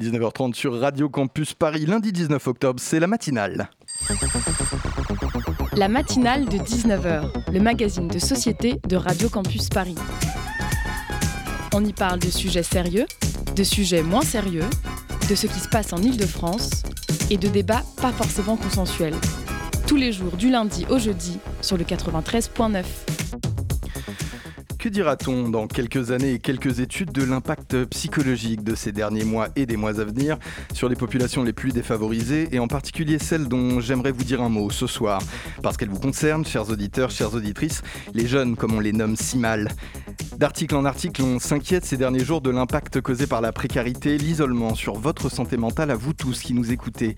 19h30 sur Radio Campus Paris, lundi 19 octobre, c'est la matinale. La matinale de 19h, le magazine de société de Radio Campus Paris. On y parle de sujets sérieux, de sujets moins sérieux, de ce qui se passe en Ile-de-France et de débats pas forcément consensuels. Tous les jours du lundi au jeudi sur le 93.9. Que dira-t-on dans quelques années et quelques études de l'impact psychologique de ces derniers mois et des mois à venir sur les populations les plus défavorisées et en particulier celles dont j'aimerais vous dire un mot ce soir? Parce qu'elles vous concernent, chers auditeurs, chères auditrices, les jeunes comme on les nomme si mal. D'article en article, on s'inquiète ces derniers jours de l'impact causé par la précarité, l'isolement sur votre santé mentale à vous tous qui nous écoutez.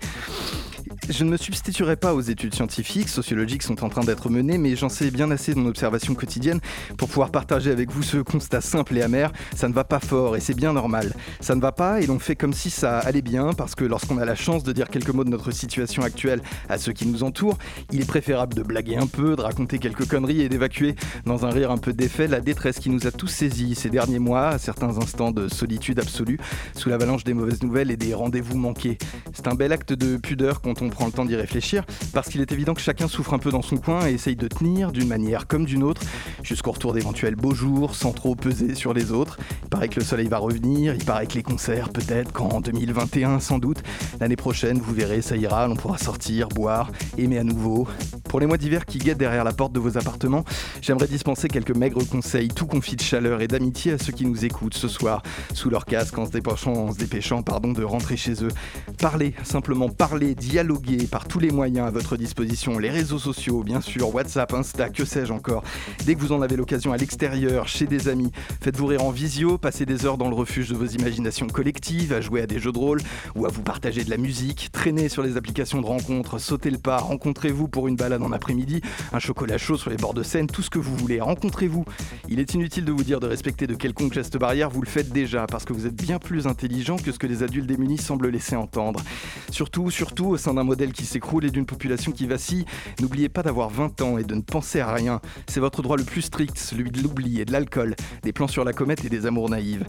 Je ne me substituerai pas aux études scientifiques, sociologiques sont en train d'être menées, mais j'en sais bien assez dans mon observation quotidienne pour pouvoir partager avec vous ce constat simple et amer. Ça ne va pas fort et c'est bien normal. Ça ne va pas et l'on fait comme si ça allait bien parce que lorsqu'on a la chance de dire quelques mots de notre situation actuelle à ceux qui nous entourent, il est préférable de blaguer un peu, de raconter quelques conneries et d'évacuer dans un rire un peu défait la détresse qui nous a tous saisis ces derniers mois à certains instants de solitude absolue sous l'avalanche des mauvaises nouvelles et des rendez-vous manqués. C'est un bel acte de pudeur quand on prend le temps d'y réfléchir, parce qu'il est évident que chacun souffre un peu dans son coin et essaye de tenir d'une manière comme d'une autre, jusqu'au retour d'éventuels beaux jours, sans trop peser sur les autres. Il paraît que le soleil va revenir, il paraît que les concerts, peut-être qu'en 2021 sans doute, l'année prochaine, vous verrez, ça ira, on pourra sortir, boire, aimer à nouveau. Pour les mois d'hiver qui guettent derrière la porte de vos appartements, j'aimerais dispenser quelques maigres conseils, tout confit de chaleur et d'amitié à ceux qui nous écoutent ce soir, sous leur casque, en se dépêchant, en se dépêchant pardon, de rentrer chez eux. Parlez, simplement parlez, dialoguez par tous les moyens à votre disposition, les réseaux sociaux, bien sûr, WhatsApp, Insta, que sais-je encore. Dès que vous en avez l'occasion à l'extérieur, chez des amis, faites-vous rire en visio, passez des heures dans le refuge de vos imaginations collectives, à jouer à des jeux de rôle ou à vous partager de la musique, traînez sur les applications de rencontres, sautez le pas, rencontrez-vous pour une balade en après-midi, un chocolat chaud sur les bords de Seine, tout ce que vous voulez, rencontrez-vous. Il est inutile de vous dire de respecter de quelconques gestes barrières, vous le faites déjà parce que vous êtes bien plus intelligent que ce que les adultes démunis semblent laisser entendre. Surtout, surtout au sein d'un modèle qui s'écroule et d'une population qui vacille, n'oubliez pas d'avoir 20 ans et de ne penser à rien. C'est votre droit le plus strict, celui de l'oubli et de l'alcool, des plans sur la comète et des amours naïves.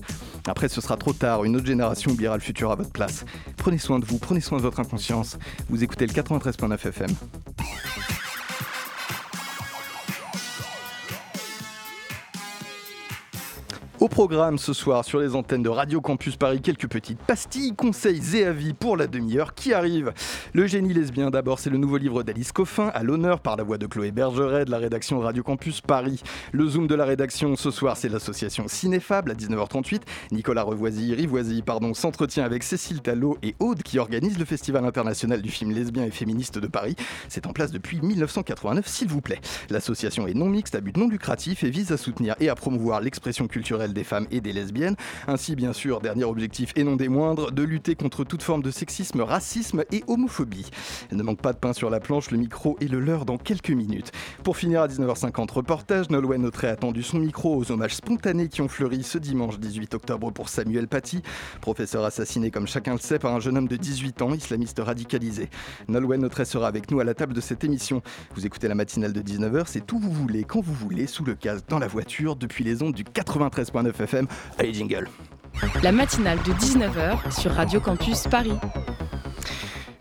Après, ce sera trop tard, une autre génération oubliera le futur à votre place. Prenez soin de vous, prenez soin de votre inconscience. Vous écoutez le 93.9 FM. Au programme ce soir sur les antennes de Radio Campus Paris, quelques petites pastilles, conseils et avis pour la demi-heure qui arrive. Le génie lesbien d'abord, c'est le nouveau livre d'Alice Coffin, à l'honneur par la voix de Chloé Bergeret de la rédaction Radio Campus Paris. Le zoom de la rédaction ce soir, c'est l'association Cinéfable à 19h38. Nicolas Revoisy, Rivoisy, pardon, s'entretient avec Cécile Talot et Aude qui organise le Festival international du film lesbien et féministe de Paris. C'est en place depuis 1989, s'il vous plaît. L'association est non mixte à but non lucratif et vise à soutenir et à promouvoir l'expression culturelle des femmes et des lesbiennes. Ainsi, bien sûr, dernier objectif et non des moindres, de lutter contre toute forme de sexisme, racisme et homophobie. Il ne manque pas de pain sur la planche, le micro et le leur dans quelques minutes. Pour finir à 19h50, reportage, Nolwenn Autrey a tendu son micro aux hommages spontanés qui ont fleuri ce dimanche 18 octobre pour Samuel Paty, professeur assassiné comme chacun le sait par un jeune homme de 18 ans, islamiste radicalisé. Nolwenn Autrey sera avec nous à la table de cette émission. Vous écoutez la matinale de 19h, c'est où vous voulez, quand vous voulez, sous le casque, dans la voiture, depuis les ondes du 93.9 FM. Allez, jingle. La matinale de 19h sur Radio Campus Paris.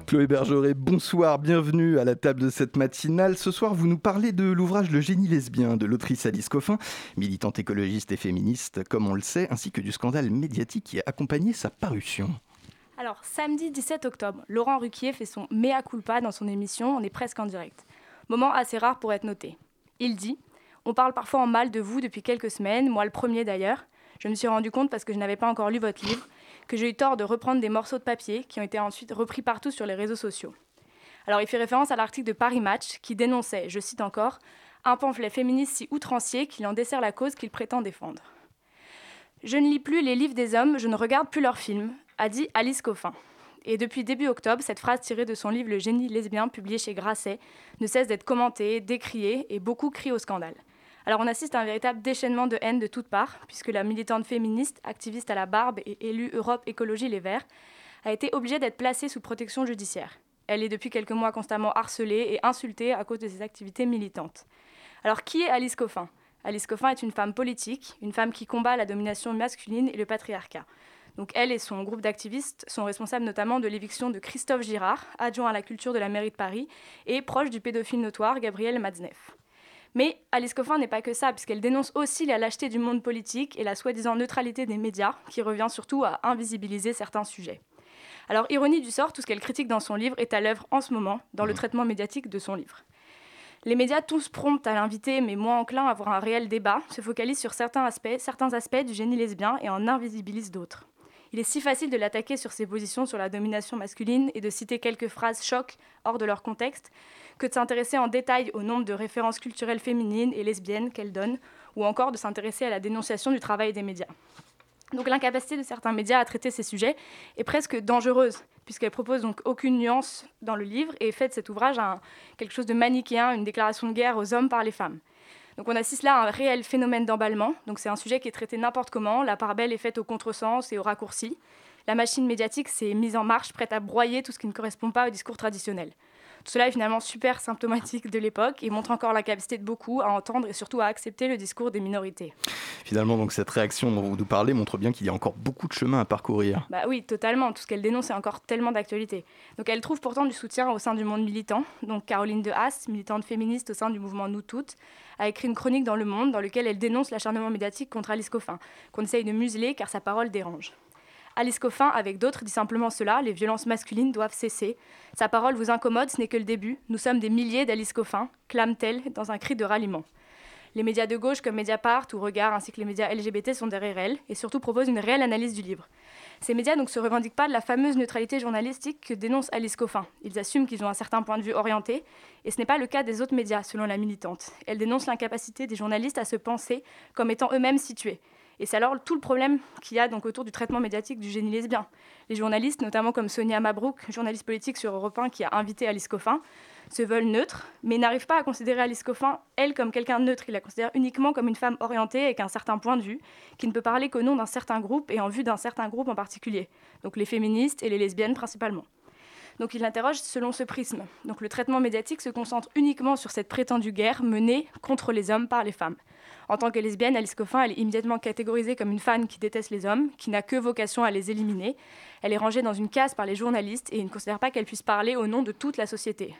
Chloé Bergeret, bonsoir, bienvenue à la table de cette matinale. Ce soir, vous nous parlez de l'ouvrage Le génie lesbien de l'autrice Alice Coffin, militante écologiste et féministe, comme on le sait, ainsi que du scandale médiatique qui a accompagné sa parution. Alors, samedi 17 octobre, Laurent Ruquier fait son mea culpa dans son émission On est presque en direct. Moment assez rare pour être noté. Il dit On parle parfois en mal de vous depuis quelques semaines, moi le premier d'ailleurs. Je me suis rendu compte parce que je n'avais pas encore lu votre livre que j'ai eu tort de reprendre des morceaux de papier qui ont été ensuite repris partout sur les réseaux sociaux. Alors il fait référence à l'article de Paris Match qui dénonçait, je cite encore, un pamphlet féministe si outrancier qu'il en dessert la cause qu'il prétend défendre. Je ne lis plus les livres des hommes, je ne regarde plus leurs films, a dit Alice Coffin. Et depuis début octobre, cette phrase tirée de son livre Le génie lesbien, publié chez Grasset, ne cesse d'être commentée, décriée et beaucoup crient au scandale. Alors on assiste à un véritable déchaînement de haine de toutes parts, puisque la militante féministe, activiste à la barbe et élue Europe Écologie Les Verts, a été obligée d'être placée sous protection judiciaire. Elle est depuis quelques mois constamment harcelée et insultée à cause de ses activités militantes. Alors qui est Alice Coffin? Alice Coffin est une femme politique, une femme qui combat la domination masculine et le patriarcat. Donc elle et son groupe d'activistes sont responsables notamment de l'éviction de Christophe Girard, adjoint à la culture de la mairie de Paris, et proche du pédophile notoire Gabriel Matzneff. Mais Alice Coffin n'est pas que ça, puisqu'elle dénonce aussi la lâcheté du monde politique et la soi-disant neutralité des médias, qui revient surtout à invisibiliser certains sujets. Alors, ironie du sort, tout ce qu'elle critique dans son livre est à l'œuvre en ce moment, dans le mmh. traitement médiatique de son livre. Les médias, tous prompts à l'inviter, mais moins enclins à avoir un réel débat, se focalisent sur certains aspects, certains aspects du génie lesbien et en invisibilisent d'autres. Il est si facile de l'attaquer sur ses positions sur la domination masculine et de citer quelques phrases chocs hors de leur contexte, que de s'intéresser en détail au nombre de références culturelles féminines et lesbiennes qu'elle donne, ou encore de s'intéresser à la dénonciation du travail des médias. Donc l'incapacité de certains médias à traiter ces sujets est presque dangereuse, puisqu'elle propose donc aucune nuance dans le livre et fait de cet ouvrage quelque chose de manichéen, une déclaration de guerre aux hommes par les femmes. Donc on assiste là à un réel phénomène d'emballement. C'est un sujet qui est traité n'importe comment. La part belle est faite au contresens et au raccourci. La machine médiatique s'est mise en marche, prête à broyer tout ce qui ne correspond pas au discours traditionnel. Tout cela est finalement super symptomatique de l'époque et montre encore la capacité de beaucoup à entendre et surtout à accepter le discours des minorités. Finalement, donc cette réaction dont vous nous parlez montre bien qu'il y a encore beaucoup de chemin à parcourir. Bah oui, totalement. Tout ce qu'elle dénonce est encore tellement d'actualité. Donc elle trouve pourtant du soutien au sein du monde militant. Donc Caroline de Haas, militante féministe au sein du mouvement Nous Toutes, a écrit une chronique dans Le Monde dans laquelle elle dénonce l'acharnement médiatique contre Alice Coffin, qu'on essaye de museler car sa parole dérange. Alice Coffin, avec d'autres, dit simplement cela les violences masculines doivent cesser. Sa parole vous incommode, ce n'est que le début. Nous sommes des milliers d'Alice Coffin, clame-t-elle dans un cri de ralliement. Les médias de gauche comme Mediapart ou Regard ainsi que les médias LGBT sont derrière elle et surtout proposent une réelle analyse du livre. Ces médias ne se revendiquent pas de la fameuse neutralité journalistique que dénonce Alice Coffin. Ils assument qu'ils ont un certain point de vue orienté et ce n'est pas le cas des autres médias selon la militante. Elle dénonce l'incapacité des journalistes à se penser comme étant eux-mêmes situés. Et c'est alors tout le problème qu'il y a donc autour du traitement médiatique du génie lesbien. Les journalistes, notamment comme Sonia Mabrouk, journaliste politique sur Europe 1 qui a invité Alice Coffin, se veulent neutres, mais n'arrivent pas à considérer Alice Coffin, elle, comme quelqu'un de neutre. Ils la considèrent uniquement comme une femme orientée avec un certain point de vue, qui ne peut parler qu'au nom d'un certain groupe et en vue d'un certain groupe en particulier, donc les féministes et les lesbiennes principalement. Donc il l'interroge selon ce prisme. Donc le traitement médiatique se concentre uniquement sur cette prétendue guerre menée contre les hommes par les femmes. En tant que lesbienne, Alice Coffin, elle est immédiatement catégorisée comme une femme qui déteste les hommes, qui n'a que vocation à les éliminer. Elle est rangée dans une case par les journalistes et ils ne considèrent pas qu'elle puisse parler au nom de toute la société.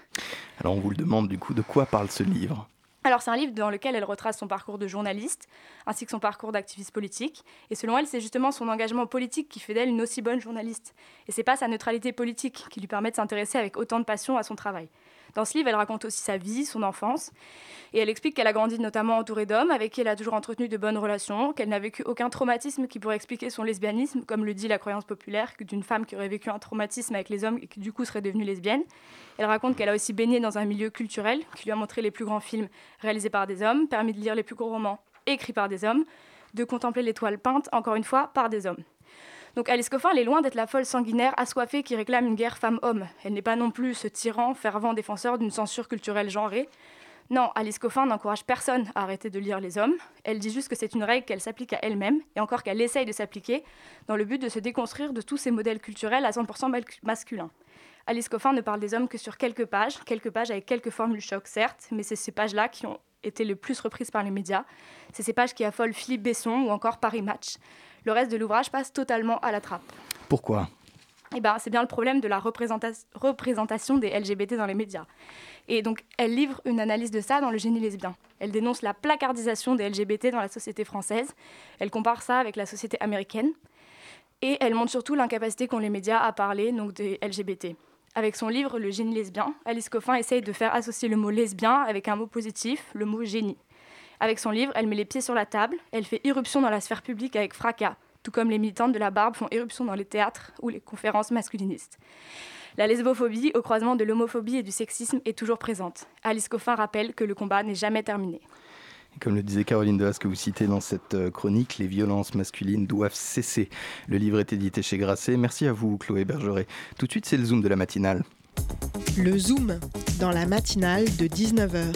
Alors on vous le demande du coup, de quoi parle ce livre? Alors c'est un livre dans lequel elle retrace son parcours de journaliste ainsi que son parcours d'activiste politique. Et selon elle, c'est justement son engagement politique qui fait d'elle une aussi bonne journaliste. Et c'est pas sa neutralité politique qui lui permet de s'intéresser avec autant de passion à son travail. Dans ce livre, elle raconte aussi sa vie, son enfance, et elle explique qu'elle a grandi notamment entourée d'hommes avec qui elle a toujours entretenu de bonnes relations, qu'elle n'a vécu aucun traumatisme qui pourrait expliquer son lesbianisme, comme le dit la croyance populaire, d'une femme qui aurait vécu un traumatisme avec les hommes et qui du coup serait devenue lesbienne. Elle raconte qu'elle a aussi baigné dans un milieu culturel qui lui a montré les plus grands films réalisés par des hommes, permis de lire les plus gros romans écrits par des hommes, de contempler les toiles peintes, encore une fois, par des hommes. Donc Alice Coffin, elle est loin d'être la folle sanguinaire assoiffée qui réclame une guerre femme-homme. Elle n'est pas non plus ce tyran fervent défenseur d'une censure culturelle genrée. Non, Alice Coffin n'encourage personne à arrêter de lire les hommes. Elle dit juste que c'est une règle qu'elle s'applique à elle-même, et encore qu'elle essaye de s'appliquer, dans le but de se déconstruire de tous ces modèles culturels à 100% masculins. Alice Coffin ne parle des hommes que sur quelques pages, quelques pages avec quelques formules choc, certes, mais c'est ces pages-là qui ont été le plus reprises par les médias. C'est ces pages qui affolent Philippe Besson ou encore Paris Match. Le reste de l'ouvrage passe totalement à la trappe. Pourquoi? Eh ben, c'est bien le problème de la représentation des LGBT dans les médias. Et donc, elle livre une analyse de ça dans Le génie lesbien. Elle dénonce la placardisation des LGBT dans la société française. Elle compare ça avec la société américaine. Et elle montre surtout l'incapacité qu'ont les médias à parler donc, des LGBT. Avec son livre Le génie lesbien, Alice Coffin essaye de faire associer le mot lesbien avec un mot positif, le mot génie. Avec son livre, elle met les pieds sur la table, elle fait irruption dans la sphère publique avec fracas, tout comme les militantes de la barbe font irruption dans les théâtres ou les conférences masculinistes. La lesbophobie, au croisement de l'homophobie et du sexisme, est toujours présente. Alice Coffin rappelle que le combat n'est jamais terminé. Comme le disait Caroline Dehaas que vous citez dans cette euh, chronique, les violences masculines doivent cesser. Le livre est édité chez Grasset. Merci à vous, Chloé Bergeret. Tout de suite, c'est le Zoom de la matinale. Le Zoom, dans la matinale de 19h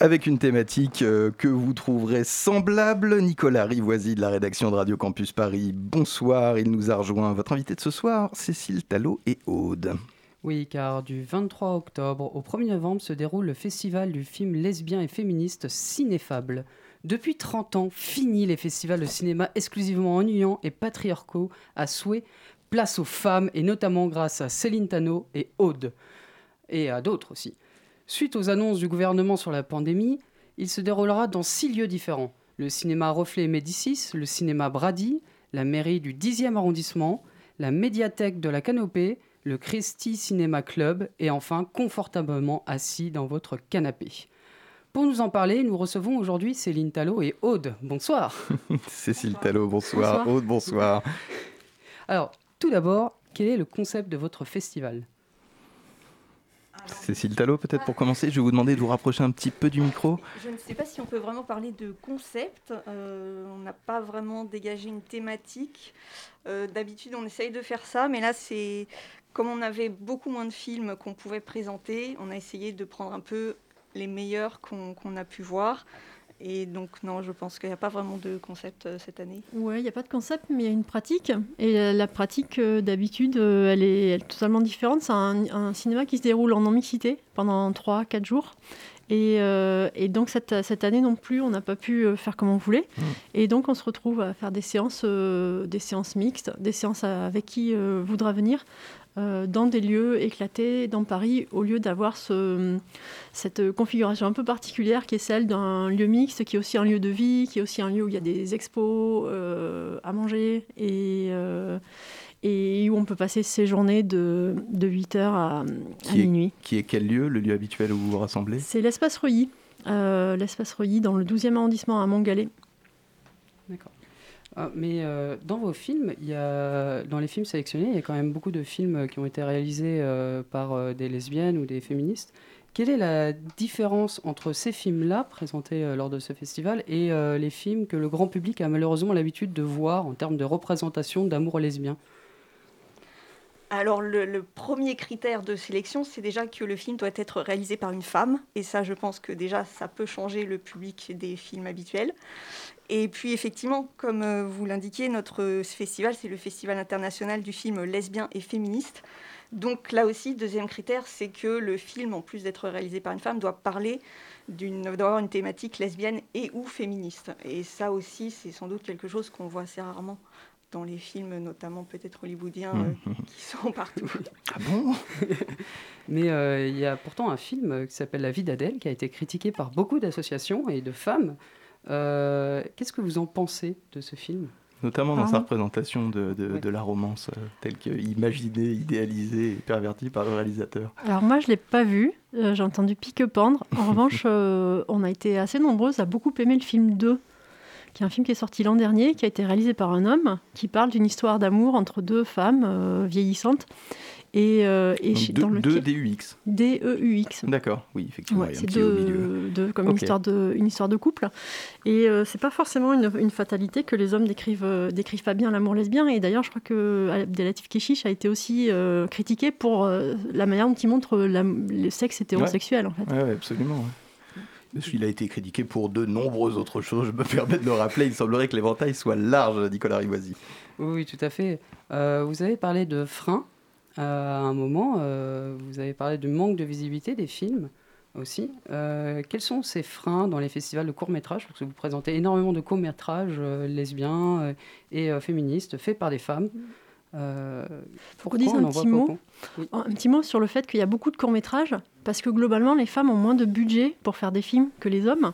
avec une thématique euh, que vous trouverez semblable. Nicolas Rivoisi de la rédaction de Radio Campus Paris, bonsoir, il nous a rejoint. Votre invité de ce soir, Cécile Talot et Aude. Oui, car du 23 octobre au 1er novembre se déroule le festival du film lesbien et féministe Cinéfable. Depuis 30 ans, fini les festivals de cinéma exclusivement ennuyants et patriarcaux à souhait. Place aux femmes, et notamment grâce à Céline Tano et Aude, et à d'autres aussi. Suite aux annonces du gouvernement sur la pandémie, il se déroulera dans six lieux différents. Le cinéma Reflet Médicis, le cinéma Brady, la mairie du 10e arrondissement, la médiathèque de la Canopée, le Christie Cinéma Club et enfin confortablement assis dans votre canapé. Pour nous en parler, nous recevons aujourd'hui Céline Talot et Aude. Bonsoir. Cécile Talot, bonsoir. Aude, bonsoir. Alors, tout d'abord, quel est le concept de votre festival? Cécile Talot, peut-être pour commencer, je vais vous demander de vous rapprocher un petit peu du micro. Je ne sais pas si on peut vraiment parler de concept. Euh, on n'a pas vraiment dégagé une thématique. Euh, d'habitude, on essaye de faire ça, mais là, c'est comme on avait beaucoup moins de films qu'on pouvait présenter, on a essayé de prendre un peu les meilleurs qu'on a pu voir. Et donc, non, je pense qu'il n'y a pas vraiment de concept euh, cette année. Oui, il n'y a pas de concept, mais il y a une pratique. Et la, pratique, euh, d'habitude, euh, elle, est, totalement différente. C'est un, cinéma qui se déroule en non-mixité pendant 3-4 jours. Et, donc, cette, cette, année non plus, on n'a pas pu faire comme on voulait. Mmh. Et donc, on se retrouve à faire des séances, des séances mixtes, des séances avec qui voudra venir. Euh, dans des lieux éclatés dans Paris, au lieu d'avoir ce, cette configuration un peu particulière qui est celle d'un lieu mixte, qui est aussi un lieu de vie, qui est aussi un lieu où il y a des expos euh, à manger et, euh, et où on peut passer ses journées de, de 8h à, minuit. qui est quel lieu, le lieu habituel où vous vous rassemblez? C'est l'espace Reuilly. l'espace Reuilly dans le 12e arrondissement à Montgalais. D'accord. Ah, mais euh, dans vos films, il y a, dans les films sélectionnés, il y a quand même beaucoup de films qui ont été réalisés euh, par euh, des lesbiennes ou des féministes. Quelle est la différence entre ces films-là, présentés lors de ce festival, et les films que le grand public a malheureusement l'habitude de voir en termes de représentation d'amour lesbien alors le, premier critère de sélection, c'est déjà que le film doit être réalisé par une femme. Et ça, je pense que déjà, ça peut changer le public des films habituels. Et puis effectivement, comme euh, vous l'indiquiez, notre festival, c'est le Festival international du film lesbien et féministe. Donc là aussi, deuxième critère, c'est que le film, en plus d'être réalisé par une femme, doit parler d'avoir une thématique lesbienne et ou féministe. Et ça aussi, c'est sans doute quelque chose qu'on voit assez rarement dans les films, notamment peut-être hollywoodiens, euh, mmh. qui sont partout. Ah bon? Mais euh, il y a pourtant un film qui s'appelle La vie d'Adèle, qui a été critiqué par beaucoup d'associations et de femmes. Euh, qu'est-ce que vous en pensez de ce film? Notamment dans sa représentation de, de, la romance telle qu'imaginée, idéalisée et pervertie par le réalisateur. Alors moi, je ne l'ai pas vu, j'ai entendu pique-pendre. En revanche, on a été assez nombreuses à beaucoup aimer le film 2 qui est un film qui est sorti l'an dernier, qui a été réalisé par un homme, qui parle d'une histoire d'amour entre deux femmes euh, vieillissantes. Et, euh, et dans le deux DUX. DEUX. D'accord, oui, effectivement. c'est deux, comme une, histoire de, une histoire de couple. Et euh, c'est pas forcément une, une, fatalité que les hommes décrivent, euh, décrivent pas bien l'amour lesbien. Et d'ailleurs, je crois que Abdelatif Keshish a été aussi critiqué pour la manière dont il montre le sexe hétérosexuel, en fait. Oui, absolument. Il a été critiqué pour de nombreuses autres choses. Je me permets de le rappeler. Il semblerait que l'éventail soit large, Nicolas Rivoisi. Oui, tout à fait. Euh, vous avez parlé de freins euh, à un moment. Euh, vous avez parlé du manque de visibilité des films aussi. quels sont ces freins dans les festivals de courts-métrages Parce que vous présentez énormément de courts-métrages lesbiens et féministes faits par des femmes. Euh, pour dire un petit, mot, un petit mot sur le fait qu'il y a beaucoup de courts-métrages, parce que globalement, les femmes ont moins de budget pour faire des films que les hommes.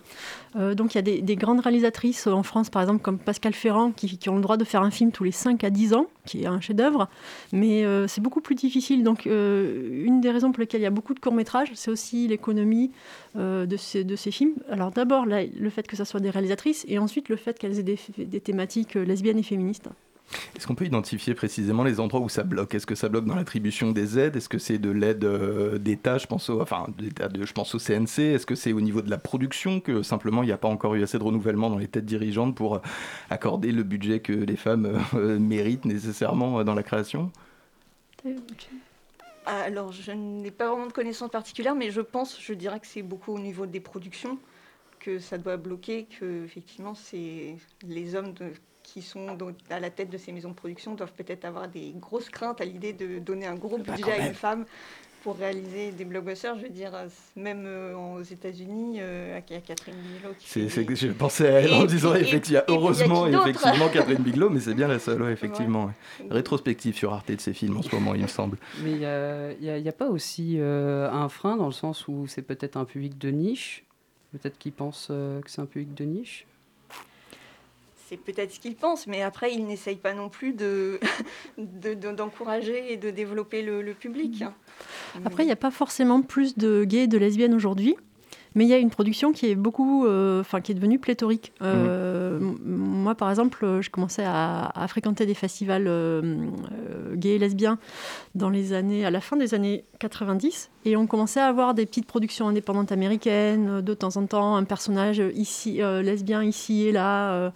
Euh, donc il y a des, grandes réalisatrices en France, par exemple, comme Pascal Ferrand, qui, ont le droit de faire un film tous les 5 à 10 ans, qui est un chef-d'œuvre, mais euh, c'est beaucoup plus difficile. Donc une des raisons pour lesquelles il y a beaucoup de courts-métrages, c'est aussi l'économie de ces, de, ces, films. Alors d'abord, le fait que ce soit des réalisatrices, et ensuite le fait qu'elles aient des, des thématiques lesbiennes et féministes. Est-ce qu'on peut identifier précisément les endroits où ça bloque? Est-ce que ça bloque dans l'attribution des aides? Est-ce que c'est de l'aide euh, d'État? Je pense au, enfin, je pense au CNC. Est-ce que c'est au niveau de la production que simplement il n'y a pas encore eu assez de renouvellement dans les têtes dirigeantes pour euh, accorder le budget que les femmes euh, méritent nécessairement dans la création? Alors, je n'ai pas vraiment de connaissances particulières, mais je pense, je dirais que c'est beaucoup au niveau des productions que ça doit bloquer, que effectivement, c'est les hommes de, qui sont à la tête de ces maisons de production doivent peut-être avoir des grosses craintes à l'idée de donner un gros bah, budget à une femme pour réaliser des blockbusters. Je veux dire, même aux États-Unis, y a Catherine Bigelow c'est, fait... Je pensais à elle en disant, effectivement, heureusement, effectivement, Catherine Bigelow, mais c'est bien la seule, effectivement. Rétrospective sur Arte de ses films en ce moment, il me semble. Mais il n'y a, a, pas aussi un frein dans le sens où c'est peut-être un public de niche? Peut-être qu'ils pensent que c'est un public de niche? C'est peut-être ce qu'ils pensent, mais après, ils n'essayent pas non plus de, d'encourager et de développer le, public. Après, il n'y a pas forcément plus de gays et de lesbiennes aujourd'hui. Mais il y a une production qui est beaucoup, euh, enfin qui est devenue pléthorique. Euh, moi, par exemple, je commençais à, fréquenter des festivals euh, gays et lesbiens dans les années, à la fin des années 90, et on commençait à avoir des petites productions indépendantes américaines, de temps en temps un personnage ici lesbien ici et là.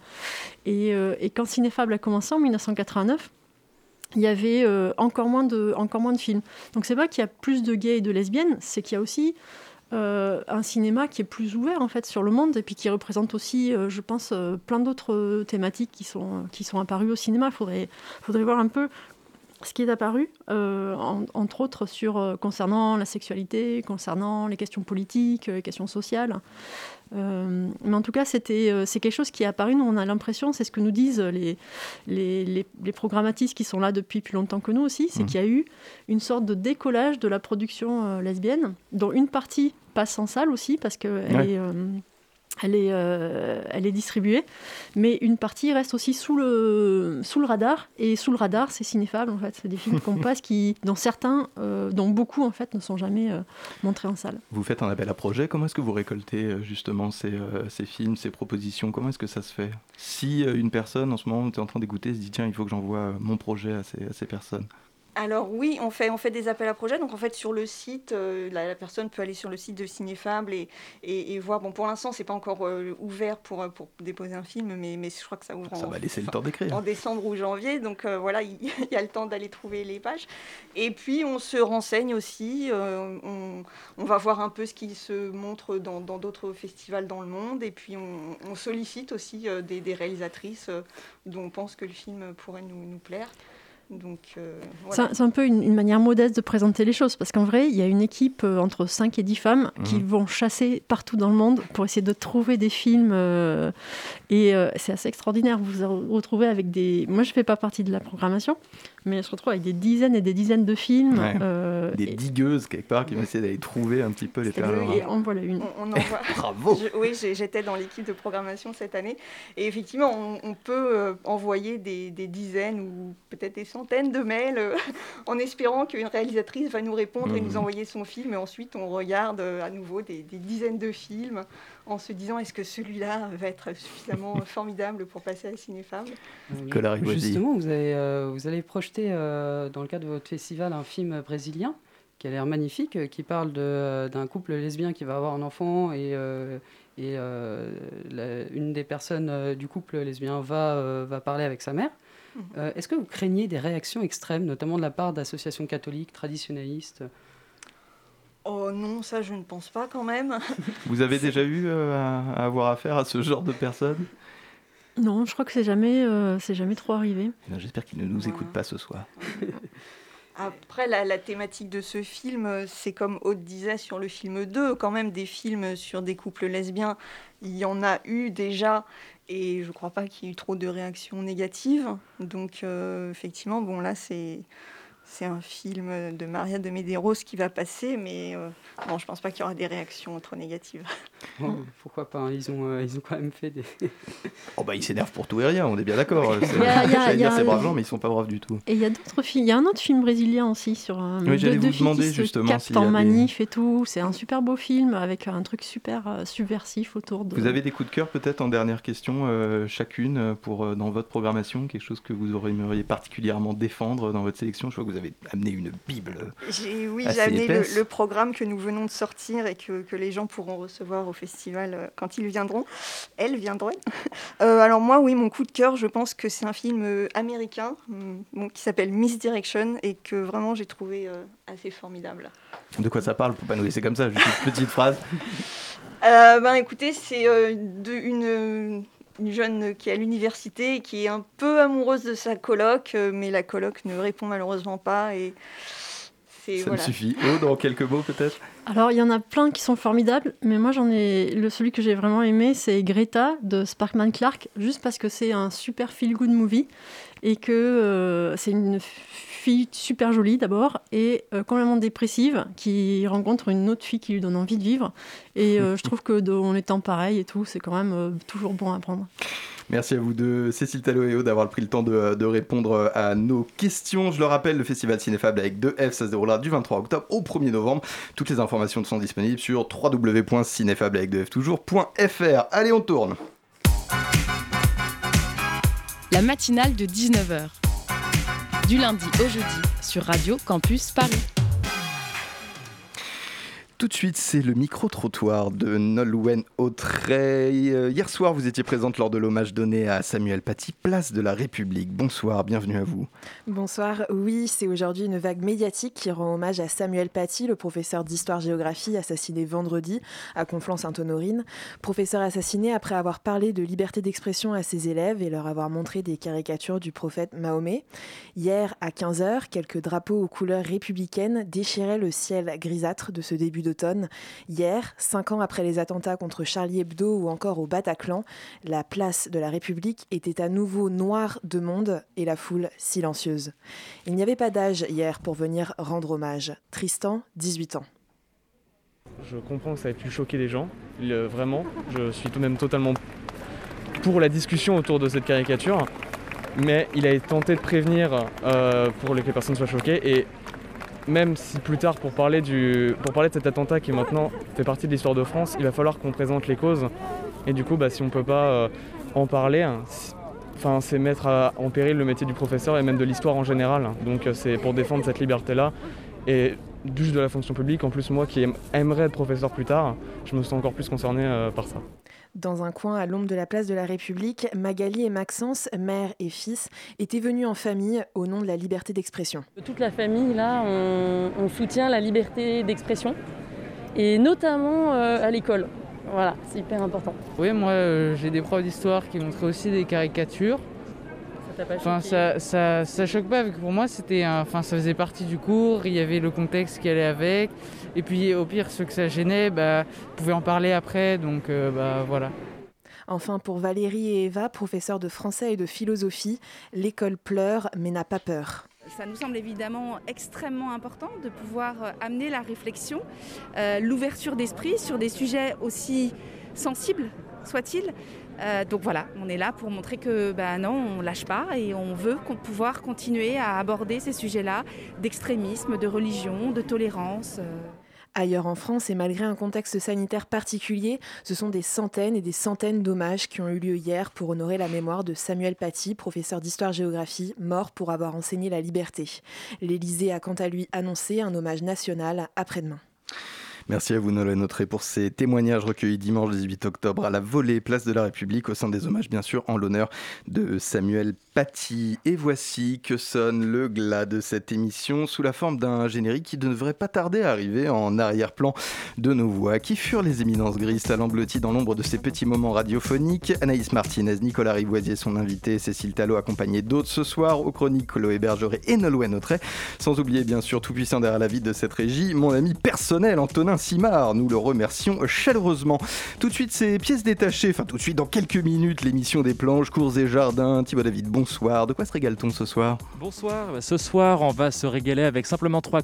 Et, et, quand Cinéfable a commencé en 1989 il y avait encore, moins de, encore moins de films. Donc c'est pas qu'il y a plus de gays et de lesbiennes, c'est qu'il y a aussi euh, un cinéma qui est plus ouvert en fait sur le monde et puis qui représente aussi, euh, je pense, euh, plein d'autres thématiques qui sont, qui sont apparues au cinéma. Il faudrait, faudrait voir un peu ce qui est apparu, entre autres sur, concernant la sexualité, concernant les questions politiques, les questions sociales. Euh, mais en tout cas, c'était, euh, c'est quelque chose qui est apparu. Nous, on a l'impression, c'est ce que nous disent les, les, les, programmatistes qui sont là depuis plus longtemps que nous aussi, c'est mmh. qu'il y a eu une sorte de décollage de la production euh, lesbienne, dont une partie passe en salle aussi, parce qu'elle est elle est, euh, elle est distribuée, mais une partie reste aussi sous le, sous le radar. Et sous le radar, c'est cinéphable en fait. C'est des films qu'on passe qui, dont certains, euh, dont beaucoup en fait, ne sont jamais euh, montrés en salle. Vous faites un appel à projet. Comment est-ce que vous récoltez justement ces, ces, films, ces propositions? Comment est-ce que ça se fait? Si une personne en ce moment est en train d'écouter se dit tiens, il faut que j'envoie mon projet à ces, à ces personnes alors oui, on fait, on fait des appels à projets. Donc en fait sur le site, euh, la, personne peut aller sur le site de Cinéfable et, et, voir. Bon pour l'instant c'est pas encore euh, ouvert pour, pour déposer un film, mais, mais je crois que ça ouvre. Ça va laisser le temps d'écrire. En décembre ou janvier, donc euh, voilà, il y, a le temps d'aller trouver les pages. Et puis on se renseigne aussi. On, on, va voir un peu ce qui se montre dans d'autres festivals dans le monde. Et puis on, sollicite aussi des, des, réalisatrices dont on pense que le film pourrait nous, nous plaire. Donc, euh, C'est un peu une, manière modeste de présenter les choses, parce qu'en vrai, il y a une équipe euh, entre 5 et 10 femmes qui mhm. vont chasser partout dans le monde pour essayer de trouver des films. Euh, et c'est assez extraordinaire. Vous vous retrouvez avec des... Moi, je ne fais pas partie de la programmation, mais on se retrouve avec des dizaines et des dizaines de films. Euh, des digueuses, quelque part, qui vont essayer d'aller trouver un petit peu les perles Et on voilà une. On, Bravo Oui, j'étais dans l'équipe de programmation cette année. Et effectivement, on, peut euh, envoyer des, dizaines ou peut-être des centaines de mails euh, en espérant qu'une réalisatrice va nous répondre et nous mhm. envoyer son film. Et ensuite, on regarde à nouveau des, des dizaines de films en se disant est-ce que celui-là va être suffisamment formidable pour passer à Cinéfable? Justement, vous, avez, euh, vous allez projeter euh, dans le cadre de votre festival un film brésilien qui a l'air magnifique, euh, qui parle d'un couple lesbien qui va avoir un enfant et, et une des personnes du couple lesbien va, va parler avec sa mère. Mhm. Est-ce que vous craignez des réactions extrêmes, notamment de la part d'associations catholiques traditionnalistes Oh non, ça je ne pense pas quand même. Vous avez déjà eu euh, à, avoir affaire à ce genre de personnes? Non, je crois que c'est jamais, euh, c'est jamais trop arrivé. Eh j'espère qu'ils ne nous écoutent pas ce soir. Après, la, thématique de ce film, c'est comme Aude disait sur le film 2, quand même des films sur des couples lesbiens, il y en a eu déjà, et je ne crois pas qu'il y ait eu trop de réactions négatives. Donc, euh, effectivement, bon, là, c'est c'est un film de Maria de Medeiros qui va passer, mais euh, je pense pas qu'il y aura des réactions trop négatives. pourquoi pas hein, ils, ont, euh, ils ont quand même fait des. oh bah ils s'énervent pour tout et rien, on est bien d'accord. C'est dire ces braves gens, mais ils sont pas braves du tout. Et il y a d'autres films. Il y a un autre film brésilien aussi sur un. Oui, j'allais vous demander justement. Si en manif et tout. C'est un super beau film avec un truc super euh, subversif autour de. Vous avez des coups de cœur peut-être en dernière question, chacune pour dans votre programmation, quelque chose que vous aimeriez particulièrement défendre dans votre sélection? Je vois que vous avez amené une Bible. Oui, j'ai amené le, programme que nous venons de sortir et que, que, les gens pourront recevoir au festival euh, quand ils viendront. Elles viendront. Euh, alors moi, oui, mon coup de cœur, je pense que c'est un film euh, américain mm, qui s'appelle Misdirection et que vraiment j'ai trouvé assez formidable. De quoi ça parle? Pour pas nous laisser comme ça, juste une petite phrase. ben écoutez, c'est une une jeune qui est à l'université qui est un peu amoureuse de sa coloc, euh, mais la coloc ne répond malheureusement pas. Et Ça me suffit. Oh, dans quelques mots peut-être? Alors, il y en a plein qui sont formidables, mais moi, j'en ai. Le, celui que j'ai vraiment aimé, c'est Greta de Sparkman Clark, juste parce que c'est un super feel-good movie et que euh, c'est une fille super jolie d'abord et euh, complètement dépressive qui rencontre une autre fille qui lui donne envie de vivre. Et euh, je trouve que dans les temps pareils et tout, c'est quand même toujours bon à prendre. Merci à vous deux, Cécile Tallo et d'avoir pris le temps de, répondre à nos questions. Je le rappelle, le festival Cinéfable avec 2F, ça se déroulera du 23 octobre au 1er novembre. Toutes les informations sont disponibles sur www.cinéfable avec 2F toujours.fr. Allez, on tourne. La matinale de 19h. Du lundi au jeudi sur Radio Campus Paris. Tout de suite, c'est le micro-trottoir de Nolwenn Autreil. Euh, hier soir, vous étiez présente lors de l'hommage donné à Samuel Paty, place de la République. Bonsoir, bienvenue à vous. Bonsoir, oui, c'est aujourd'hui une vague médiatique qui rend hommage à Samuel Paty, le professeur d'histoire-géographie assassiné vendredi à Conflans-Sainte-Honorine. Professeur assassiné après avoir parlé de liberté d'expression à ses élèves et leur avoir montré des caricatures du prophète Mahomet. Hier, à 15h, quelques drapeaux aux couleurs républicaines déchiraient le ciel grisâtre de ce début de Hier, cinq ans après les attentats contre Charlie Hebdo ou encore au Bataclan, la place de la République était à nouveau noire de monde et la foule silencieuse. Il n'y avait pas d'âge hier pour venir rendre hommage. Tristan, 18 ans. Je comprends que ça ait pu choquer les gens, vraiment. Je suis tout de même totalement pour la discussion autour de cette caricature, mais il a tenté de prévenir euh, pour que les personnes soient choquées et même si plus tard, pour parler, du, de cet attentat qui maintenant fait partie de l'histoire de France, il va falloir qu'on présente les causes. Et du coup, bah, si on ne peut pas euh, en parler, enfin, c'est mettre en péril le métier du professeur et même de l'histoire en général. Donc euh, c'est pour défendre cette liberté-là. Et juste de la fonction publique, en plus moi qui aimerais être professeur plus tard, je me sens encore plus concerné euh, par ça. Dans un coin à l'ombre de la place de la République, Magali et Maxence, mère et fils, étaient venus en famille au nom de la liberté d'expression. Toute la famille, là, on, soutient la liberté d'expression, et notamment euh, à l'école. Voilà, c'est hyper important. Oui, moi, euh, j'ai des profs d'histoire qui montraient aussi des caricatures. Enfin, ça, ça, ça, choque pas, pour moi, c'était, enfin, ça faisait partie du cours, il y avait le contexte qui allait avec, et puis au pire, ceux que ça gênait, bah, pouvaient en parler après, donc euh, bah, voilà. Enfin, pour Valérie et Eva, professeurs de français et de philosophie, l'école pleure mais n'a pas peur. Ça nous semble évidemment extrêmement important de pouvoir euh, amener la réflexion, euh, l'ouverture d'esprit sur des sujets aussi sensibles soit-il, euh, donc voilà, on est là pour montrer que ben non, on lâche pas et on veut pouvoir continuer à aborder ces sujets-là d'extrémisme, de religion, de tolérance. Euh. Ailleurs en France, et malgré un contexte sanitaire particulier, ce sont des centaines et des centaines d'hommages qui ont eu lieu hier pour honorer la mémoire de Samuel Paty, professeur d'histoire-géographie, mort pour avoir enseigné la liberté. L'Élysée a quant à lui annoncé un hommage national après-demain. Merci à vous, Nolan Notré, pour ces témoignages recueillis dimanche 18 octobre à la volée Place de la République, au sein des hommages, bien sûr, en l'honneur de Samuel Paty. Et voici que sonne le glas de cette émission sous la forme d'un générique qui ne devrait pas tarder à arriver en arrière-plan de nos voix, qui furent les éminences grises, talent blottis dans l'ombre de ces petits moments radiophoniques. Anaïs Martinez, Nicolas Rivoisier, son invité, Cécile Talot, accompagné d'autres ce soir, aux chroniques Chloé Bergeret et Nolwenn Notré, sans oublier, bien sûr, tout puissant derrière la vie de cette régie, mon ami personnel, Antonin Simard. Nous le remercions chaleureusement. Tout de suite, ces pièces détachées. Enfin, tout de suite, dans quelques minutes, l'émission des planches, cours et jardins. Thibaut David, bonsoir. De quoi se régale-t-on ce soir Bonsoir. Bah, ce soir, on va se régaler avec simplement trois,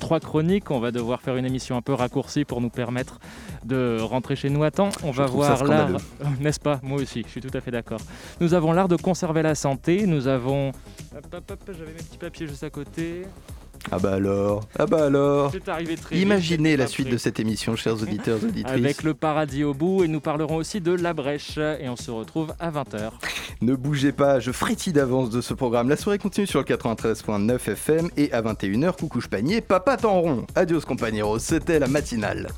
trois chroniques. On va devoir faire une émission un peu raccourcie pour nous permettre de rentrer chez nous à temps. On va voir l'art, n'est-ce pas Moi aussi, je suis tout à fait d'accord. Nous avons l'art de conserver la santé. Nous avons. J'avais mes petits papiers juste à côté. Ah bah alors, ah bah alors. Très Imaginez la suite de cette émission, chers auditeurs, auditrices. Avec le paradis au bout, et nous parlerons aussi de la brèche, et on se retrouve à 20h. Ne bougez pas, je frétille d'avance de ce programme. La soirée continue sur le 93.9 FM, et à 21h, coucou panier, papa t'en rond. Adios compagnero, c'était la matinale.